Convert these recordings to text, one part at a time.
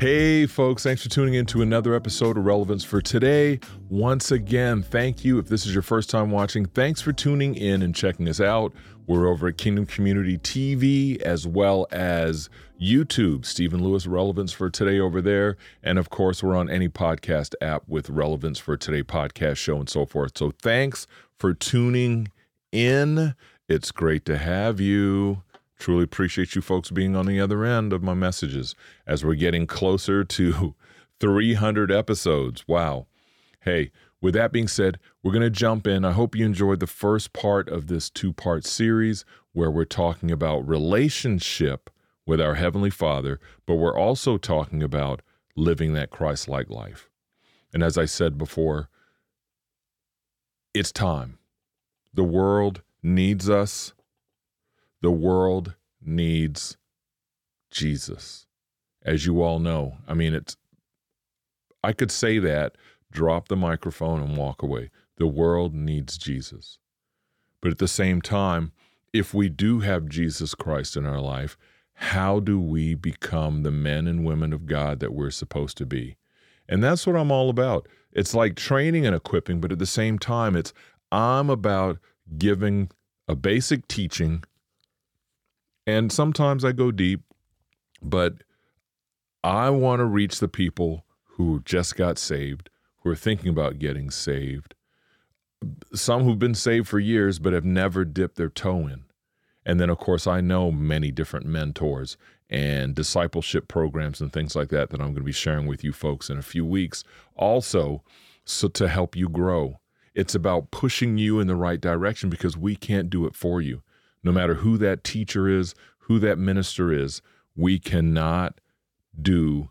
Hey, folks, thanks for tuning in to another episode of Relevance for Today. Once again, thank you. If this is your first time watching, thanks for tuning in and checking us out. We're over at Kingdom Community TV as well as YouTube, Stephen Lewis Relevance for Today over there. And of course, we're on any podcast app with Relevance for Today podcast show and so forth. So thanks for tuning in. It's great to have you. Truly appreciate you folks being on the other end of my messages as we're getting closer to 300 episodes. Wow. Hey, with that being said, we're going to jump in. I hope you enjoyed the first part of this two part series where we're talking about relationship with our Heavenly Father, but we're also talking about living that Christ like life. And as I said before, it's time. The world needs us the world needs Jesus. As you all know, I mean, it's, I could say that, drop the microphone and walk away. The world needs Jesus. But at the same time, if we do have Jesus Christ in our life, how do we become the men and women of God that we're supposed to be? And that's what I'm all about. It's like training and equipping, but at the same time, it's I'm about giving a basic teaching and sometimes I go deep, but I want to reach the people who just got saved, who are thinking about getting saved, some who've been saved for years but have never dipped their toe in. And then, of course, I know many different mentors and discipleship programs and things like that that I'm going to be sharing with you folks in a few weeks. Also, so to help you grow, it's about pushing you in the right direction because we can't do it for you no matter who that teacher is, who that minister is, we cannot do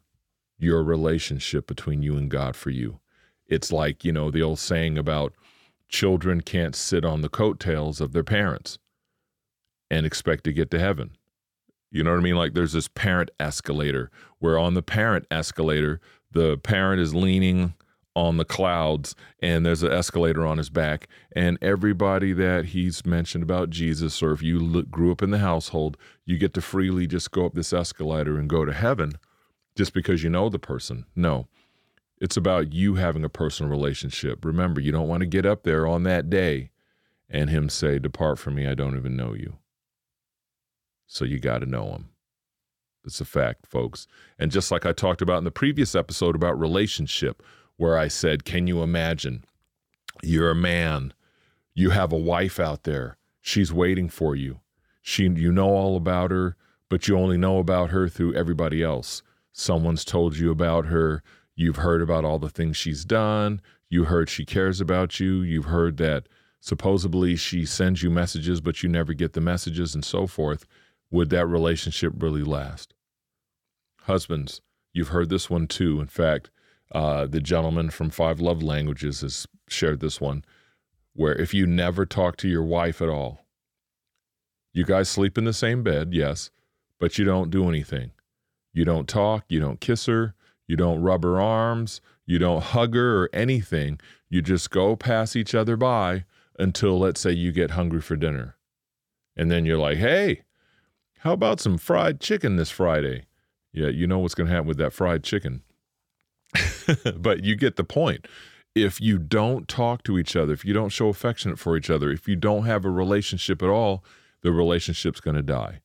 your relationship between you and God for you. It's like, you know, the old saying about children can't sit on the coattails of their parents and expect to get to heaven. You know what I mean? Like there's this parent escalator where on the parent escalator, the parent is leaning on the clouds and there's an escalator on his back. And everybody that he's mentioned about jesus or if you look, grew up in the household you get to freely just go up this escalator and go to heaven just because you know the person. No it's about you having a personal relationship. Remember you don't want to get up there on that day and him say depart from me i don't even know you. So you got to know him. It's a fact folks. And just like i talked about in the previous episode about relationship where I said, Can you imagine? You're a man. You have a wife out there. She's waiting for you. She, you know all about her, but you only know about her through everybody else. Someone's told you about her. You've heard about all the things she's done. You heard she cares about you. You've heard that supposedly she sends you messages, but you never get the messages and so forth. Would that relationship really last? Husbands, you've heard this one too. In fact, uh, the gentleman from Five Love Languages has shared this one, where if you never talk to your wife at all, you guys sleep in the same bed, yes, but you don't do anything. You don't talk, you don't kiss her, you don't rub her arms, you don't hug her or anything. You just go pass each other by until, let's say, you get hungry for dinner. And then you're like, hey, how about some fried chicken this Friday? Yeah, you know what's going to happen with that fried chicken. but you get the point. If you don't talk to each other, if you don't show affection for each other, if you don't have a relationship at all, the relationship's going to die.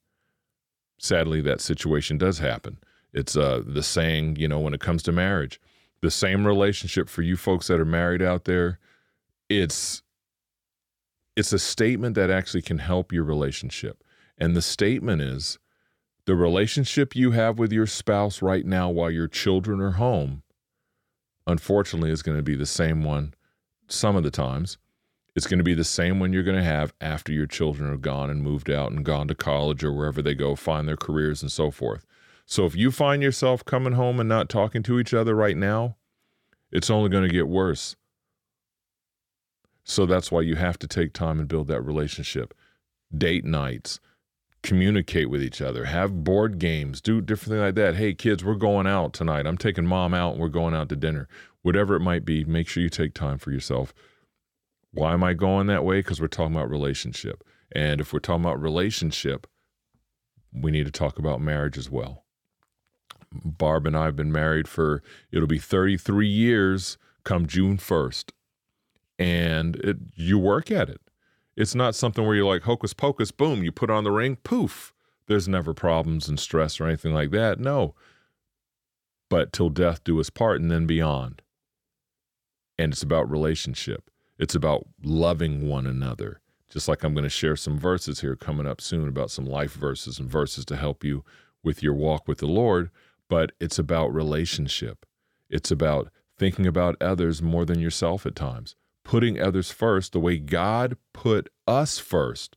Sadly, that situation does happen. It's uh, the saying, you know, when it comes to marriage, the same relationship for you folks that are married out there, it's it's a statement that actually can help your relationship. And the statement is the relationship you have with your spouse right now while your children are home unfortunately, is going to be the same one some of the times. It's going to be the same one you're going to have after your children are gone and moved out and gone to college or wherever they go, find their careers and so forth. So if you find yourself coming home and not talking to each other right now, it's only going to get worse. So that's why you have to take time and build that relationship. Date nights, communicate with each other, have board games, do different things like that. Hey, kids, we're going out tonight. I'm taking mom out and we're going out to dinner. Whatever it might be, make sure you take time for yourself. Why am I going that way? Because we're talking about relationship. And if we're talking about relationship, we need to talk about marriage as well. Barb and I have been married for, it'll be 33 years come June 1st. And it, you work at it. It's not something where you're like hocus pocus, boom, you put on the ring, poof. There's never problems and stress or anything like that. No. But till death do us part and then beyond. And it's about relationship. It's about loving one another. Just like I'm going to share some verses here coming up soon about some life verses and verses to help you with your walk with the Lord. But it's about relationship. It's about thinking about others more than yourself at times putting others first the way God put us first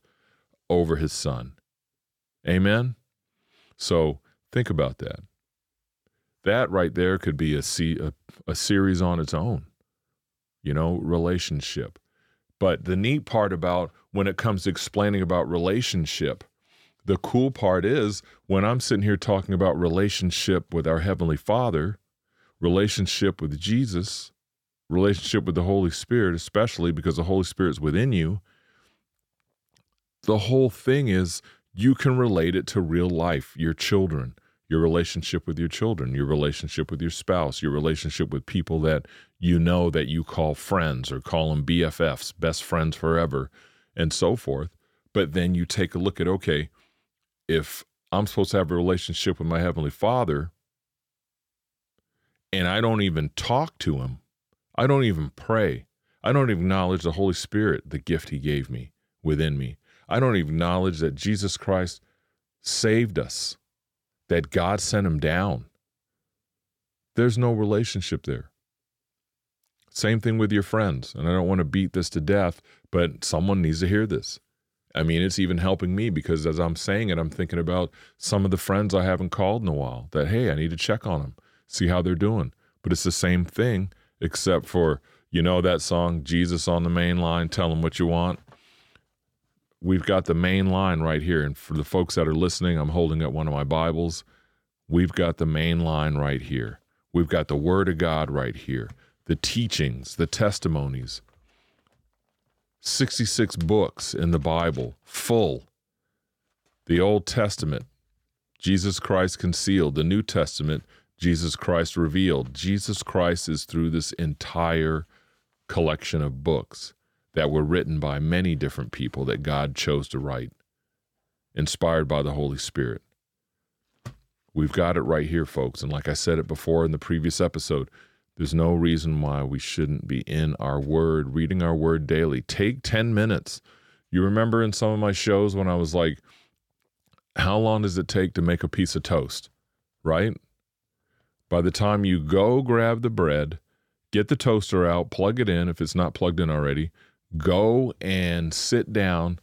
over his son. Amen? So think about that. That right there could be a, a, a series on its own, you know, relationship. But the neat part about when it comes to explaining about relationship, the cool part is when I'm sitting here talking about relationship with our Heavenly Father, relationship with Jesus, relationship with the Holy Spirit, especially because the Holy Spirit's within you, the whole thing is you can relate it to real life, your children, your relationship with your children, your relationship with your spouse, your relationship with people that you know that you call friends or call them BFFs, best friends forever, and so forth. But then you take a look at okay, if I'm supposed to have a relationship with my Heavenly Father and I don't even talk to Him, I don't even pray. I don't acknowledge the Holy Spirit, the gift He gave me within me. I don't acknowledge that Jesus Christ saved us, that God sent Him down. There's no relationship there. Same thing with your friends. And I don't want to beat this to death, but someone needs to hear this. I mean, it's even helping me because as I'm saying it, I'm thinking about some of the friends I haven't called in a while that, hey, I need to check on them, see how they're doing. But it's the same thing except for you know that song jesus on the main line tell them what you want? We've got the main line right here and for the folks that are listening i'm holding up one of my bibles. We've got the main line right here. We've got the word of god right here. The teachings the testimonies. 66 books in the bible full. The old testament jesus christ concealed. The new testament Jesus Christ revealed. Jesus Christ is through this entire collection of books that were written by many different people that God chose to write, inspired by the Holy Spirit. We've got it right here, folks. And like I said it before in the previous episode, there's no reason why we shouldn't be in our word, reading our word daily. Take 10 minutes. You remember in some of my shows when I was like, how long does it take to make a piece of toast? Right? By the time you go grab the bread, get the toaster out, plug it in if it's not plugged in already, go and sit down,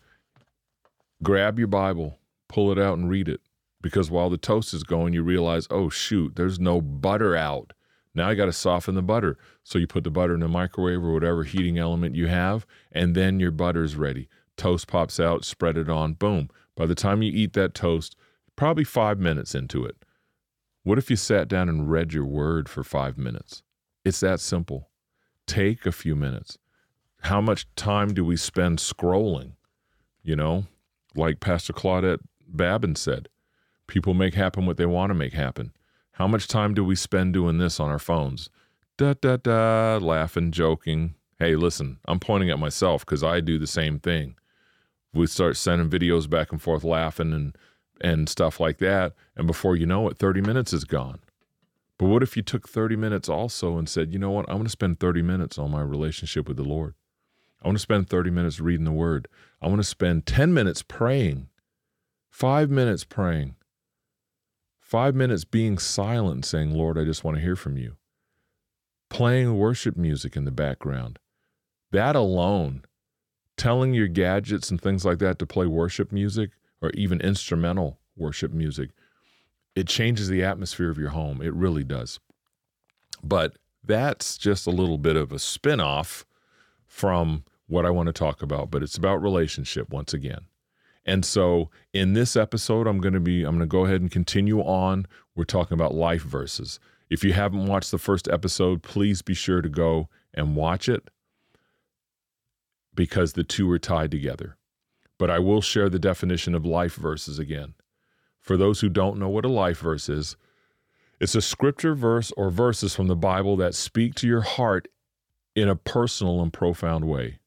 grab your Bible, pull it out and read it. Because while the toast is going, you realize, oh, shoot, there's no butter out. Now I got to soften the butter. So you put the butter in the microwave or whatever heating element you have, and then your butter's ready. Toast pops out, spread it on, boom. By the time you eat that toast, probably five minutes into it. What if you sat down and read your word for five minutes? It's that simple. Take a few minutes. How much time do we spend scrolling? You know, like Pastor Claudette Babin said, people make happen what they want to make happen. How much time do we spend doing this on our phones? Da da da, laughing, joking. Hey, listen, I'm pointing at myself because I do the same thing. We start sending videos back and forth laughing and and stuff like that. And before you know it, 30 minutes is gone. But what if you took 30 minutes also and said, you know what, I'm going to spend 30 minutes on my relationship with the Lord? I want to spend 30 minutes reading the Word. I want to spend 10 minutes praying, five minutes praying, five minutes being silent, saying, Lord, I just want to hear from you. Playing worship music in the background. That alone, telling your gadgets and things like that to play worship music or even instrumental worship music, it changes the atmosphere of your home. It really does. But that's just a little bit of a spin-off from what I want to talk about, but it's about relationship once again. And so in this episode, I'm going to be, I'm going to go ahead and continue on. We're talking about life verses. If you haven't watched the first episode, please be sure to go and watch it because the two are tied together. But I will share the definition of life verses again. For those who don't know what a life verse is, it's a scripture verse or verses from the Bible that speak to your heart in a personal and profound way.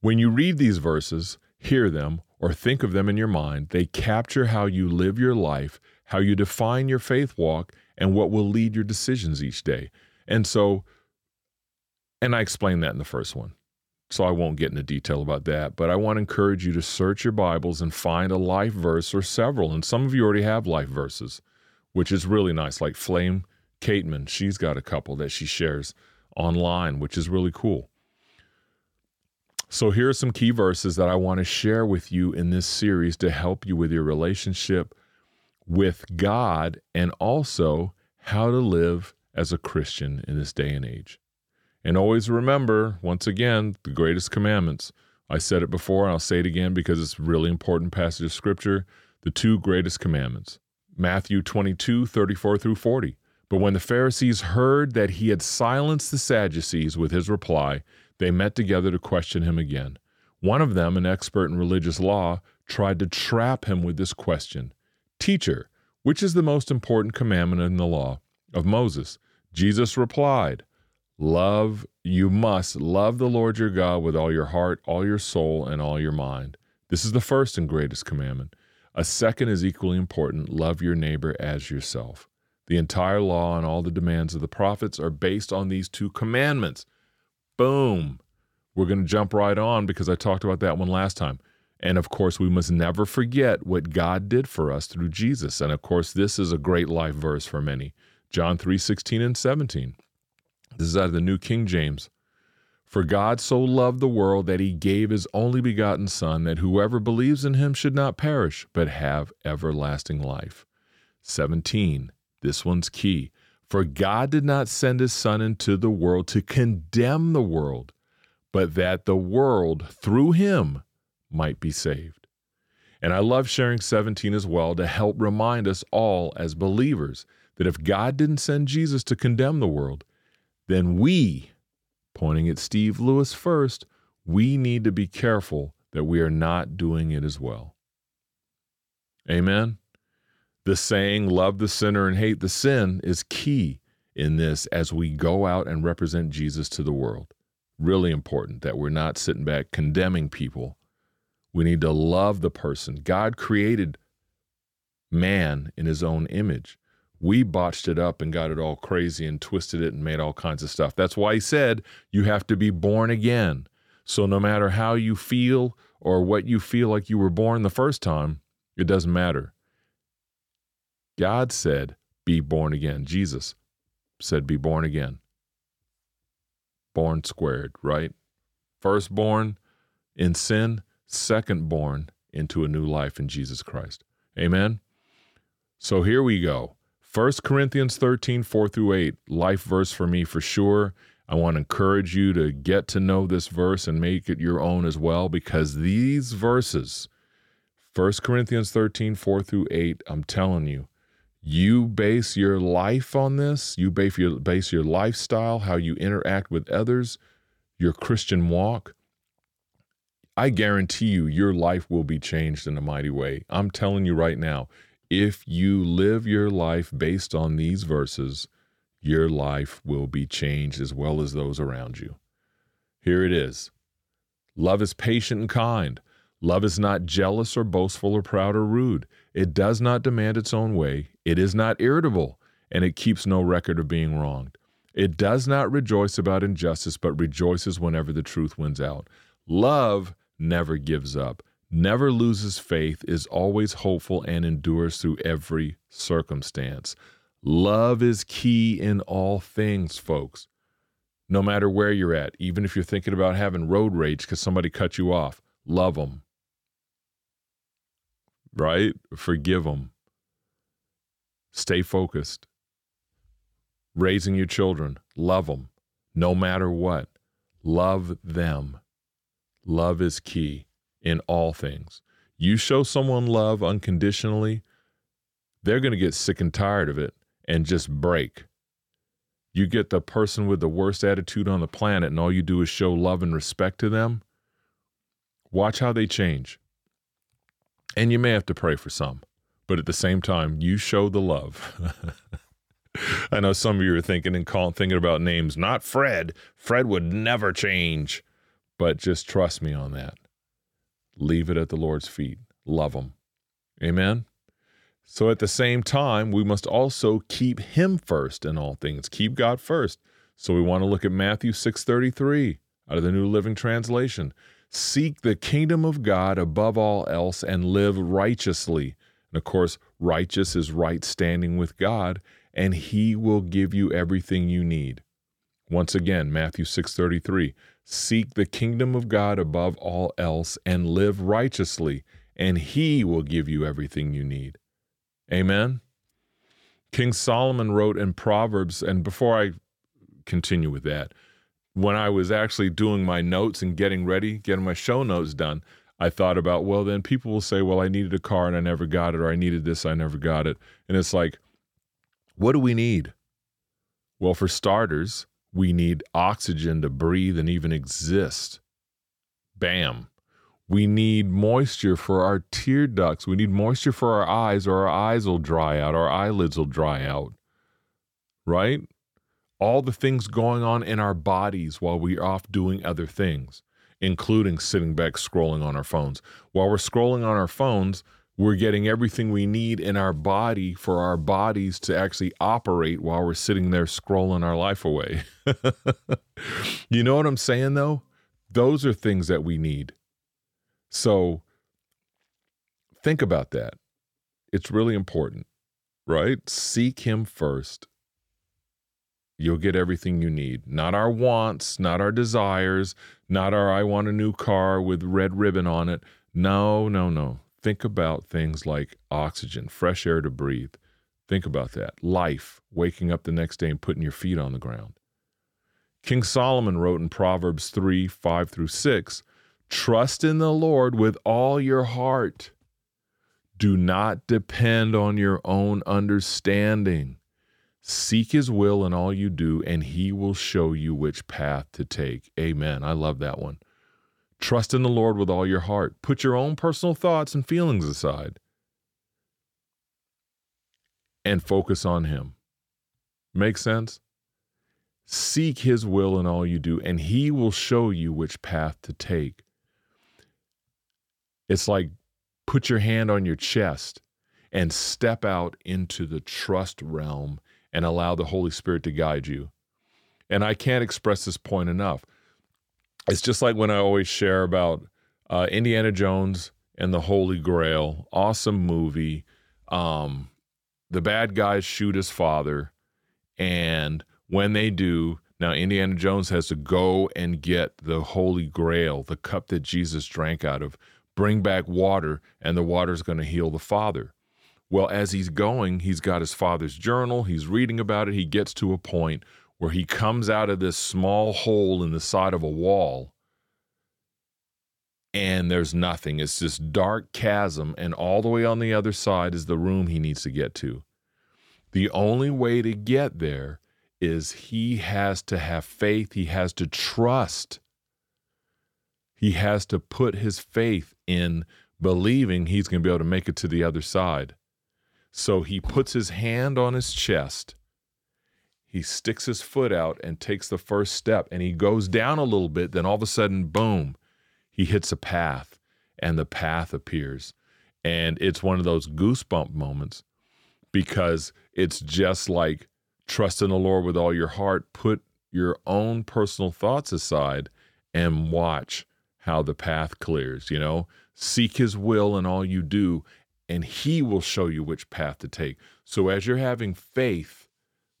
When you read these verses, hear them, or think of them in your mind, they capture how you live your life, how you define your faith walk, and what will lead your decisions each day. And so, and I explained that in the first one. So I won't get into detail about that, but I want to encourage you to search your Bibles and find a life verse or several. And some of you already have life verses, which is really nice, like Flame Cateman. She's got a couple that she shares online, which is really cool. So, here are some key verses that I want to share with you in this series to help you with your relationship with God and also how to live as a Christian in this day and age. And always remember, once again, the greatest commandments. I said it before, and I'll say it again because it's a really important passage of scripture. The two greatest commandments Matthew 22, 34 through 40. But when the Pharisees heard that he had silenced the Sadducees with his reply, they met together to question him again. One of them, an expert in religious law, tried to trap him with this question Teacher, which is the most important commandment in the law of Moses? Jesus replied, Love, you must love the Lord your God with all your heart, all your soul, and all your mind. This is the first and greatest commandment. A second is equally important love your neighbor as yourself. The entire law and all the demands of the prophets are based on these two commandments. Boom. We're going to jump right on because I talked about that one last time. And of course, we must never forget what God did for us through Jesus. And of course, this is a great life verse for many. John 3 16 and 17. This is out of the New King James. For God so loved the world that he gave his only begotten Son, that whoever believes in him should not perish, but have everlasting life. 17. This one's key. For God did not send his Son into the world to condemn the world, but that the world through him might be saved. And I love sharing 17 as well to help remind us all as believers that if God didn't send Jesus to condemn the world, then we, pointing at Steve Lewis first, we need to be careful that we are not doing it as well. Amen. The saying, love the sinner and hate the sin, is key in this as we go out and represent Jesus to the world. Really important that we're not sitting back condemning people. We need to love the person. God created man in his own image. We botched it up and got it all crazy and twisted it and made all kinds of stuff. That's why he said you have to be born again. So no matter how you feel or what you feel like you were born the first time, it doesn't matter. God said, Be born again. Jesus said, Be born again. Born squared, right? Firstborn in sin, secondborn into a new life in Jesus Christ. Amen? So here we go. 1 Corinthians 13, 4 through 8, life verse for me for sure. I want to encourage you to get to know this verse and make it your own as well because these verses, 1 Corinthians 13, 4 through 8, I'm telling you, you base your life on this, you base your, base your lifestyle, how you interact with others, your Christian walk, I guarantee you, your life will be changed in a mighty way. I'm telling you right now, if you live your life based on these verses, your life will be changed as well as those around you. Here it is Love is patient and kind. Love is not jealous or boastful or proud or rude. It does not demand its own way. It is not irritable, and it keeps no record of being wronged. It does not rejoice about injustice, but rejoices whenever the truth wins out. Love never gives up, never loses faith, is always hopeful, and endures through every circumstance. Love is key in all things, folks. No matter where you're at, even if you're thinking about having road rage because somebody cut you off, love them right? Forgive them. Stay focused. Raising your children, love them no matter what. Love them. Love is key in all things. You show someone love unconditionally, they're going to get sick and tired of it and just break. You get the person with the worst attitude on the planet, and all you do is show love and respect to them. Watch how they change. And you may have to pray for some, but at the same time, you show the love. I know some of you are thinking and calling, thinking about names. Not Fred. Fred would never change. But just trust me on that. Leave it at the Lord's feet. Love him. Amen. So at the same time, we must also keep him first in all things. Keep God first. So we want to look at Matthew 6:33 out of the New Living Translation. Seek the kingdom of God above all else and live righteously. And of course, righteous is right standing with God, and he will give you everything you need. Once again, Matthew 6:33, seek the kingdom of God above all else and live righteously, and he will give you everything you need. Amen. King Solomon wrote in Proverbs, and before I continue with that, when I was actually doing my notes and getting ready, getting my show notes done, I thought about, well, then people will say, well, I needed a car and I never got it, or I needed this, I never got it. And it's like, what do we need? Well, for starters, we need oxygen to breathe and even exist. Bam. We need moisture for our tear ducts. We need moisture for our eyes, or our eyes will dry out, our eyelids will dry out. Right? All the things going on in our bodies while we're off doing other things, including sitting back scrolling on our phones. While we're scrolling on our phones, we're getting everything we need in our body for our bodies to actually operate while we're sitting there scrolling our life away. you know what I'm saying, though? Those are things that we need. So think about that. It's really important, right? Seek Him first. You'll get everything you need. Not our wants, not our desires, not our I want a new car with red ribbon on it. No, no, no. Think about things like oxygen, fresh air to breathe. Think about that. Life, waking up the next day and putting your feet on the ground. King Solomon wrote in Proverbs 3 5 through 6 Trust in the Lord with all your heart. Do not depend on your own understanding. Seek his will in all you do, and he will show you which path to take. Amen. I love that one. Trust in the Lord with all your heart. Put your own personal thoughts and feelings aside and focus on Him. Make sense? Seek His will in all you do, and He will show you which path to take. It's like put your hand on your chest and step out into the trust realm and allow the Holy Spirit to guide you. And I can't express this point enough it's just like when I always share about uh, Indiana Jones and the Holy Grail. Awesome movie. Um, the bad guys shoot his father, and when they do, now Indiana Jones has to go and get the Holy Grail, the cup that Jesus drank out of, bring back water, and the water's going to heal the father. Well, as he's going, he's got his father's journal, he's reading about it, he gets to a point where he comes out of this small hole in the side of a wall and there's nothing. It's this dark chasm, and all the way on the other side is the room he needs to get to. The only way to get there is he has to have faith, he has to trust. He has to put his faith in believing he's going to be able to make it to the other side. So he puts his hand on his chest he sticks his foot out and takes the first step and he goes down a little bit then all of a sudden boom he hits a path and the path appears. And it's one of those goosebump moments because it's just like trust in the lord with all your heart put your own personal thoughts aside and watch how the path clears you know? Seek his will in all you do and he will show you which path to take. So as you're having faith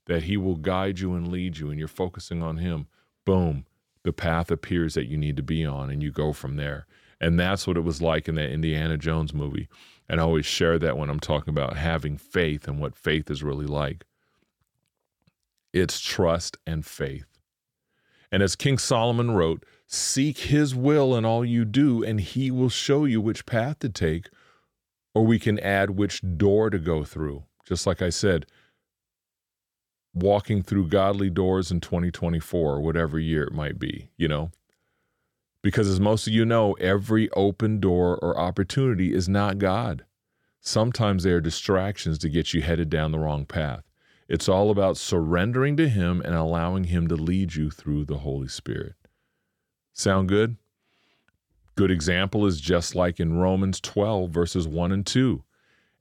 that He will guide you and lead you, and you're focusing on Him, boom, the path appears that you need to be on, and you go from there. And that's what it was like in that Indiana Jones movie. And I always share that when I'm talking about having faith and what faith is really like. It's trust and faith. And as King Solomon wrote, seek his will in all you do, and he will show you which path to take, or we can add which door to go through. Just like I said, walking through godly doors in 2024 whatever year it might be, you know? Because as most of you know, every open door or opportunity is not God. Sometimes they are distractions to get you headed down the wrong path. It's all about surrendering to Him and allowing Him to lead you through the Holy Spirit. Sound good? Good example is just like in Romans 12, verses 1 and 2.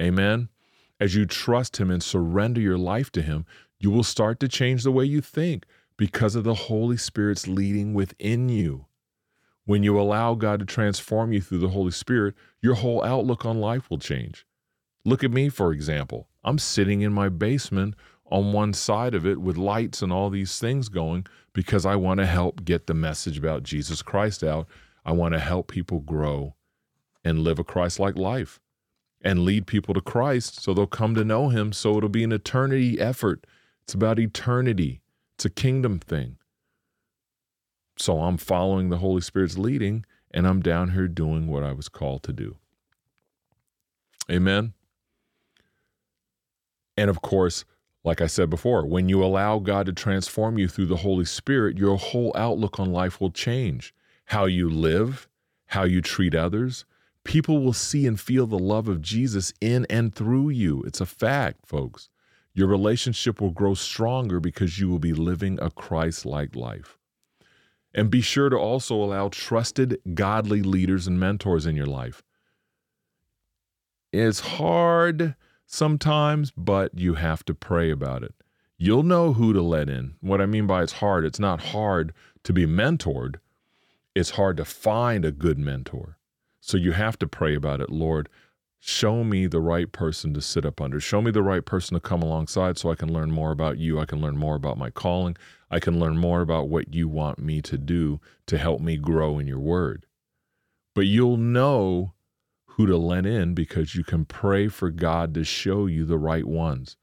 Amen. As you trust Him and surrender your life to Him, you will start to change the way you think because of the Holy Spirit's leading within you. When you allow God to transform you through the Holy Spirit, your whole outlook on life will change. Look at me, for example. I'm sitting in my basement on one side of it with lights and all these things going because I want to help get the message about Jesus Christ out. I want to help people grow and live a Christ like life and lead people to Christ so they'll come to know him. So it'll be an eternity effort. It's about eternity, it's a kingdom thing. So I'm following the Holy Spirit's leading and I'm down here doing what I was called to do. Amen. And of course, like I said before, when you allow God to transform you through the Holy Spirit, your whole outlook on life will change. How you live, how you treat others, People will see and feel the love of Jesus in and through you. It's a fact, folks. Your relationship will grow stronger because you will be living a Christ like life. And be sure to also allow trusted, godly leaders and mentors in your life. It's hard sometimes, but you have to pray about it. You'll know who to let in. What I mean by it's hard, it's not hard to be mentored, it's hard to find a good mentor. So you have to pray about it, Lord. Show me the right person to sit up under. Show me the right person to come alongside so I can learn more about you. I can learn more about my calling. I can learn more about what you want me to do to help me grow in your word. But you'll know who to let in because you can pray for God to show you the right ones.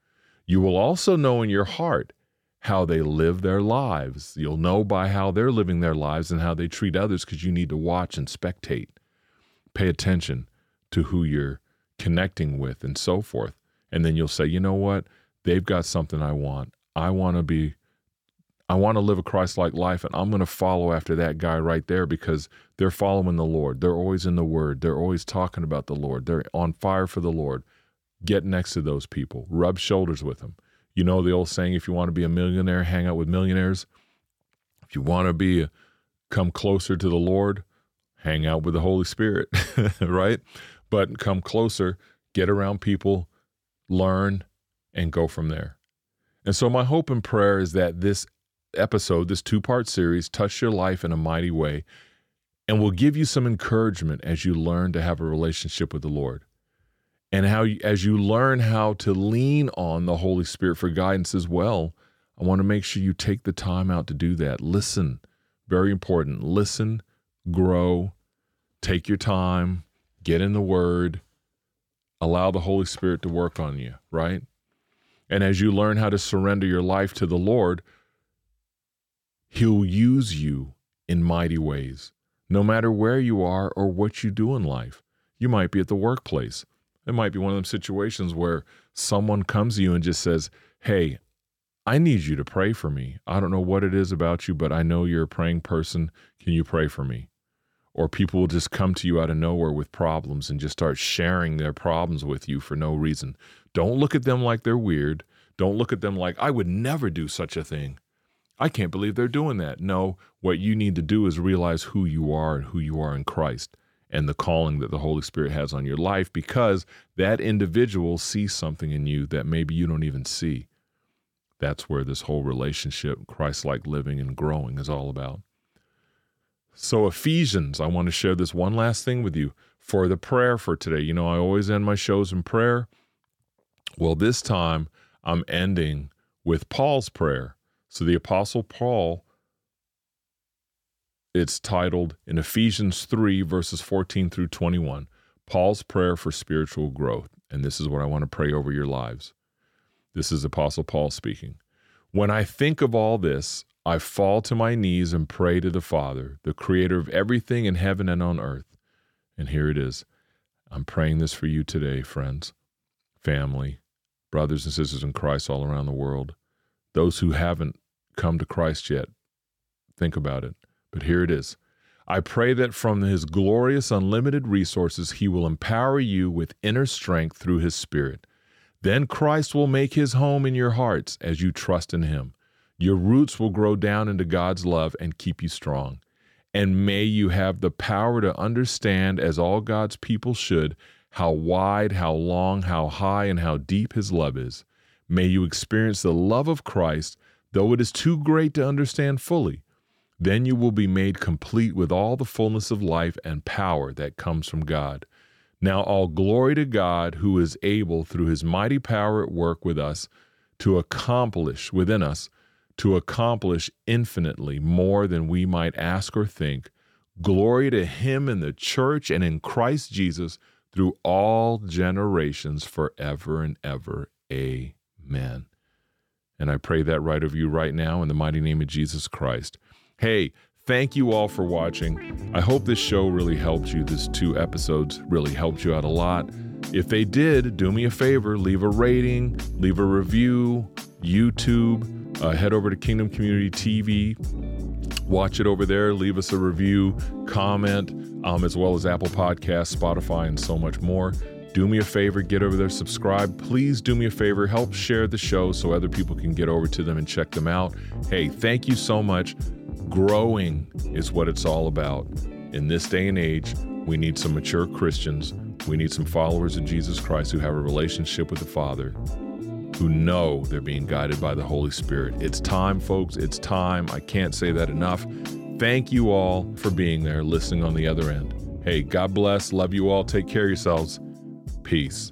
You will also know in your heart how they live their lives. You'll know by how they're living their lives and how they treat others because you need to watch and spectate pay attention to who you're connecting with and so forth. And then you'll say, you know what? They've got something I want. I want to be, I want to live a Christ like life, and I'm going to follow after that guy right there because they're following the Lord. They're always in the Word. They're always talking about the Lord. They're on fire for the Lord. Get next to those people, rub shoulders with them. You know the old saying if you want to be a millionaire, hang out with millionaires. If you want to be, a, come closer to the Lord, hang out with the Holy Spirit, right? But come closer, get around people, learn, and go from there. And so, my hope and prayer is that this episode, this two part series, touch your life in a mighty way and will give you some encouragement as you learn to have a relationship with the Lord. And how, you, as you learn how to lean on the Holy Spirit for guidance as well, I want to make sure you take the time out to do that. Listen, very important. Listen grow, take your time, get in the Word, allow the Holy Spirit to work on you, right? And as you learn how to surrender your life to the Lord, He'll use you in mighty ways, no matter where you are or what you do in life. You might be at the workplace. It might be one of them situations where someone comes to you and just says, Hey, I need you to pray for me. I don't know what it is about you, but I know you're a praying person. Can you pray for me? Or people will just come to you out of nowhere with problems and just start sharing their problems with you for no reason. Don't look at them like they're weird. Don't look at them like, I would never do such a thing. I can't believe they're doing that. No, what you need to do is realize who you are and who you are in Christ and the calling that the Holy Spirit has on your life because that individual sees something in you that maybe you don't even see. That's where this whole relationship, Christ like living and growing, is all about. So, Ephesians, I want to share this one last thing with you for the prayer for today. You know, I always end my shows in prayer. Well, this time I'm ending with Paul's prayer. So, the Apostle Paul it's titled in Ephesians 3, verses 14 through 21, Paul's prayer for spiritual growth. And this is what I want to pray over your lives. This is Apostle Paul speaking. When I think of all this, I fall to my knees and pray to the Father, the creator of everything in heaven and on earth. And here it is. I'm praying this for you today, friends, family, brothers and sisters in Christ all around the world. Those who haven't come to Christ yet, think about it. But here it is. I pray that from his glorious, unlimited resources, he will empower you with inner strength through his Spirit. Then Christ will make his home in your hearts as you trust in him. Your roots will grow down into God's love and keep you strong. And may you have the power to understand, as all God's people should, how wide, how long, how high, and how deep his love is. May you experience the love of Christ, though it is too great to understand fully. Then you will be made complete with all the fullness of life and power that comes from God. Now, all glory to God who is able, through his mighty power at work with us, to accomplish within us, to accomplish infinitely more than we might ask or think. Glory to him in the church and in Christ Jesus through all generations forever and ever. Amen. And I pray that right over you right now in the mighty name of Jesus Christ. Hey, thank you all for watching. I hope this show really helped you. This two episodes really helped you out a lot. If they did, do me a favor leave a rating, leave a review, YouTube, uh, head over to Kingdom Community TV, watch it over there, leave us a review, comment, um, as well as Apple Podcasts, Spotify, and so much more. Do me a favor, get over there, subscribe. Please do me a favor, help share the show so other people can get over to them and check them out. Hey, thank you so much. Growing is what it's all about. In this day and age, we need some mature Christians. We need some followers of Jesus Christ who have a relationship with the Father, who know they're being guided by the Holy Spirit. It's time, folks. It's time. I can't say that enough. Thank you all for being there, listening on the other end. Hey, God bless. Love you all. Take care of yourselves. Peace.